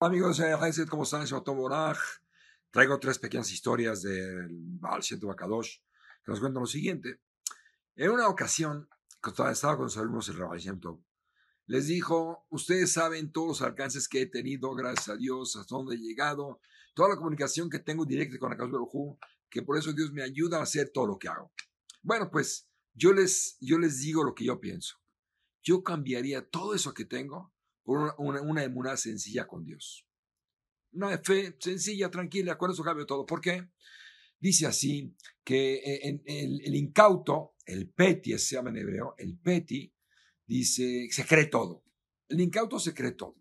Amigos de ¿cómo están? Soy Boraj. Traigo tres pequeñas historias del Baal Shem Kadosh que nos cuentan lo siguiente. En una ocasión, cuando estaba con sus alumnos el Rabbi Shem les dijo, ustedes saben todos los alcances que he tenido, gracias a Dios, hasta dónde he llegado, toda la comunicación que tengo directa con la Kadosh Baruj que por eso Dios me ayuda a hacer todo lo que hago. Bueno, pues yo les, yo les digo lo que yo pienso. Yo cambiaría todo eso que tengo por una, una, sencilla con Dios. Una fe sencilla, tranquila, con eso cambio todo. ¿Por qué? Dice así que eh, el, incauto, el peti, se llama en hebreo, el peti, dice, se cree todo. El incauto se cree todo.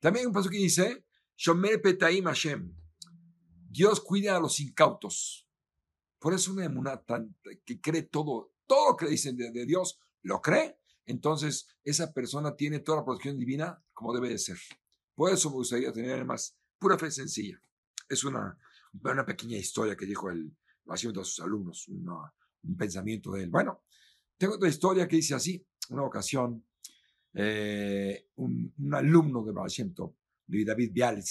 También un paso que dice, Shomer Petaim Hashem. Dios cuida a los incautos. Por eso una emuná que cree todo, todo lo que dicen de, Dios, lo cree. Entonces, esa persona tiene toda la protección divina como debe de ser. Por eso me gustaría tener más pura fe sencilla. Es una, una pequeña historia que dijo el haciendo a sus alumnos, un pensamiento de él. Bueno, tengo otra historia que dice así. Una ocasión, eh, un, alumno de Baal David Bialik,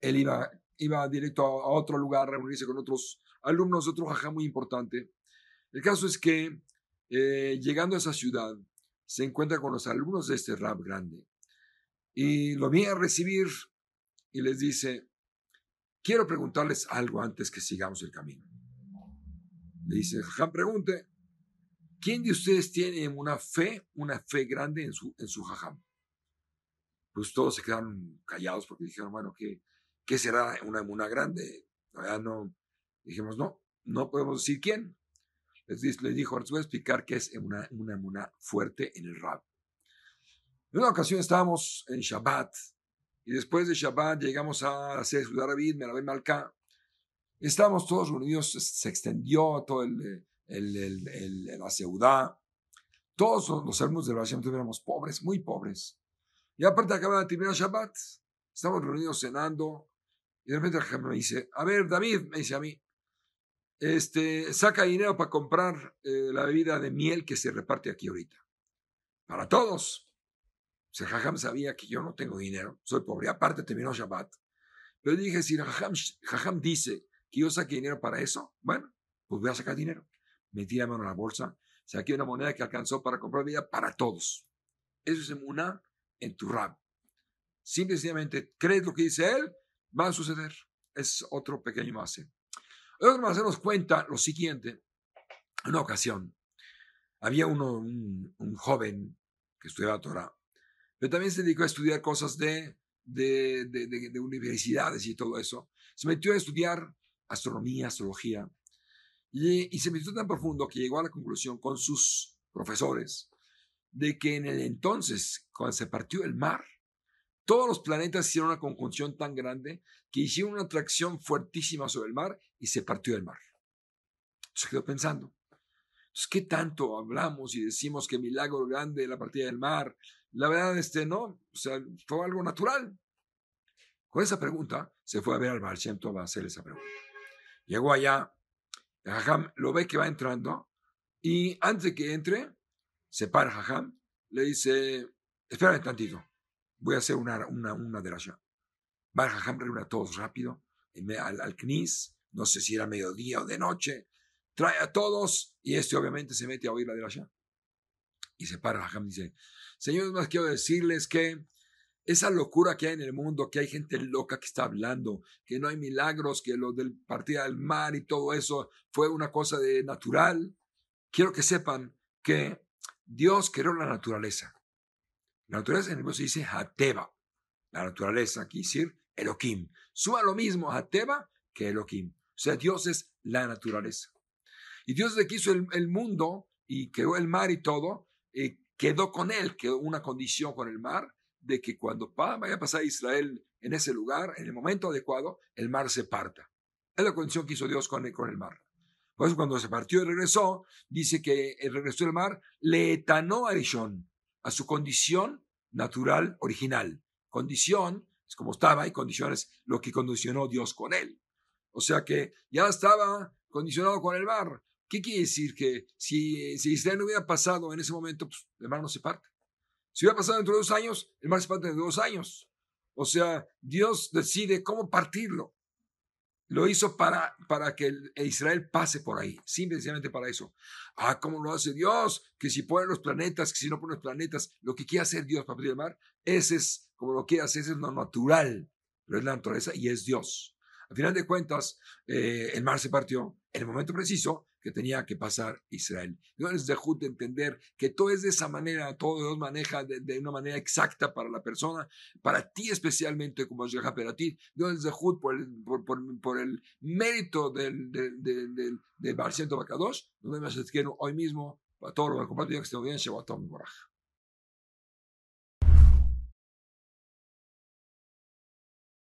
él iba iba directo a, otro lugar a reunirse con otros alumnos otro jajá muy importante. El caso es que eh, llegando a esa ciudad se encuentra con los alumnos de este rap grande y lo viene a recibir y les dice, quiero preguntarles algo antes que sigamos el camino. Le dice, Jajam, pregunte, ¿quién de ustedes tiene una fe, una fe grande en su, en su jajam? Pues todos se quedaron callados porque dijeron, bueno, ¿qué, ¿Qué será una emuna grande? no, dijimos, no, no podemos decir quién. Les, dijo, les voy a explicar qué es una, una fuerte en el rap. En una ocasión estábamos en Shabbat y después de Shabbat llegamos a hacer Ciudad David, Merabé. Estábamos todos reunidos, se extendió todo el, la ciudad. Todos los alumnos de la Hashem éramos pobres, muy pobres. Y aparte acaba de terminar Shabbat. Estamos reunidos cenando, y de repente el me dice, a ver, David, me dice a mí, este, saca dinero para comprar eh, la bebida de miel que se reparte aquí ahorita. Para todos. O sea, Jajam sabía que yo no tengo dinero, soy pobre. Aparte terminó Shabbat. Pero dije, si Jajam, dice que yo saque dinero para eso, bueno, pues voy a sacar dinero. Metí la mano en la bolsa, saqué una moneda que alcanzó para comprar bebida para todos. Eso es una en tu rab. Simplemente crees lo que dice él va a suceder. Es otro pequeño más. Otro nos cuenta lo siguiente. En una ocasión, había uno, un, joven que estudiaba Torah, pero también se dedicó a estudiar cosas de, de, de, universidades y todo eso. Se metió a estudiar astronomía, astrología, y, y, se metió tan profundo que llegó a la conclusión con sus profesores de que en el entonces, cuando se partió el mar, todos los planetas hicieron una conjunción tan grande que hicieron una atracción fuertísima sobre el mar y se partió el mar. Se quedó pensando. Entonces, ¿qué tanto hablamos y decimos que milagro grande de la partida del mar? La verdad, este no, o sea, fue algo natural. Con esa pregunta, se fue a ver al Baal Shem a hacer esa pregunta. Llegó allá, Jajam lo ve que va entrando y antes de que entre, se para Jajam, le dice, espérame tantito, voy a hacer una, una, una de las Va Jajam reúne a todos rápido, al, al Knis, no sé si era mediodía o de noche, trae a todos y este obviamente se mete a oír la de la Y se para Jajam y dice, señores, más quiero decirles que esa locura que hay en el mundo, que hay gente loca que está hablando, que no hay milagros, que lo del partida del mar y todo eso fue una cosa de natural. Quiero que sepan que Dios creó la naturaleza. La naturaleza en el se dice Hateba. La naturaleza, quiere decir Elohim. Suma lo mismo Hateba que Elohim. O sea, Dios es la naturaleza. Y Dios desde que hizo el, mundo y creó el mar y todo, eh, quedó con él, quedó una condición con el mar de que cuando vaya a pasar Israel en ese lugar, en el momento adecuado, el mar se parta. Es la condición que hizo Dios con el, el mar. Por eso cuando se partió y regresó, dice que regresó el mar, le etanó a Rishon a su condición natural original. Condición es como estaba y condición es lo que condicionó Dios con él. O sea que ya estaba condicionado con el mar. ¿Qué quiere decir? Que si, si Israel no hubiera pasado en ese momento, pues el mar no se parte. Si hubiera pasado dentro de dos años, el mar se parte dentro de dos años. O sea, Dios decide cómo partirlo. Lo hizo para, para que Israel pase por ahí, simplemente para eso. Ah, ¿cómo lo hace Dios? Que si pone los planetas, que si no pone los planetas, lo que quiere hacer Dios para abrir el mar, ese es como lo quiere hacer, ese es lo natural, pero es la naturaleza y es Dios. Al final de cuentas, eh, el mar se partió en el momento preciso que tenía que pasar Israel. No es de entender que todo es de esa manera, todo Dios maneja de, una manera exacta para la persona, para ti especialmente como Yeha ti. No es de por el, por, por, por, el mérito del, del, del, del, del Bar Bacadosh, nos vemos hoy mismo, para todos los comparten, que estén bien, Shabbat Boraj.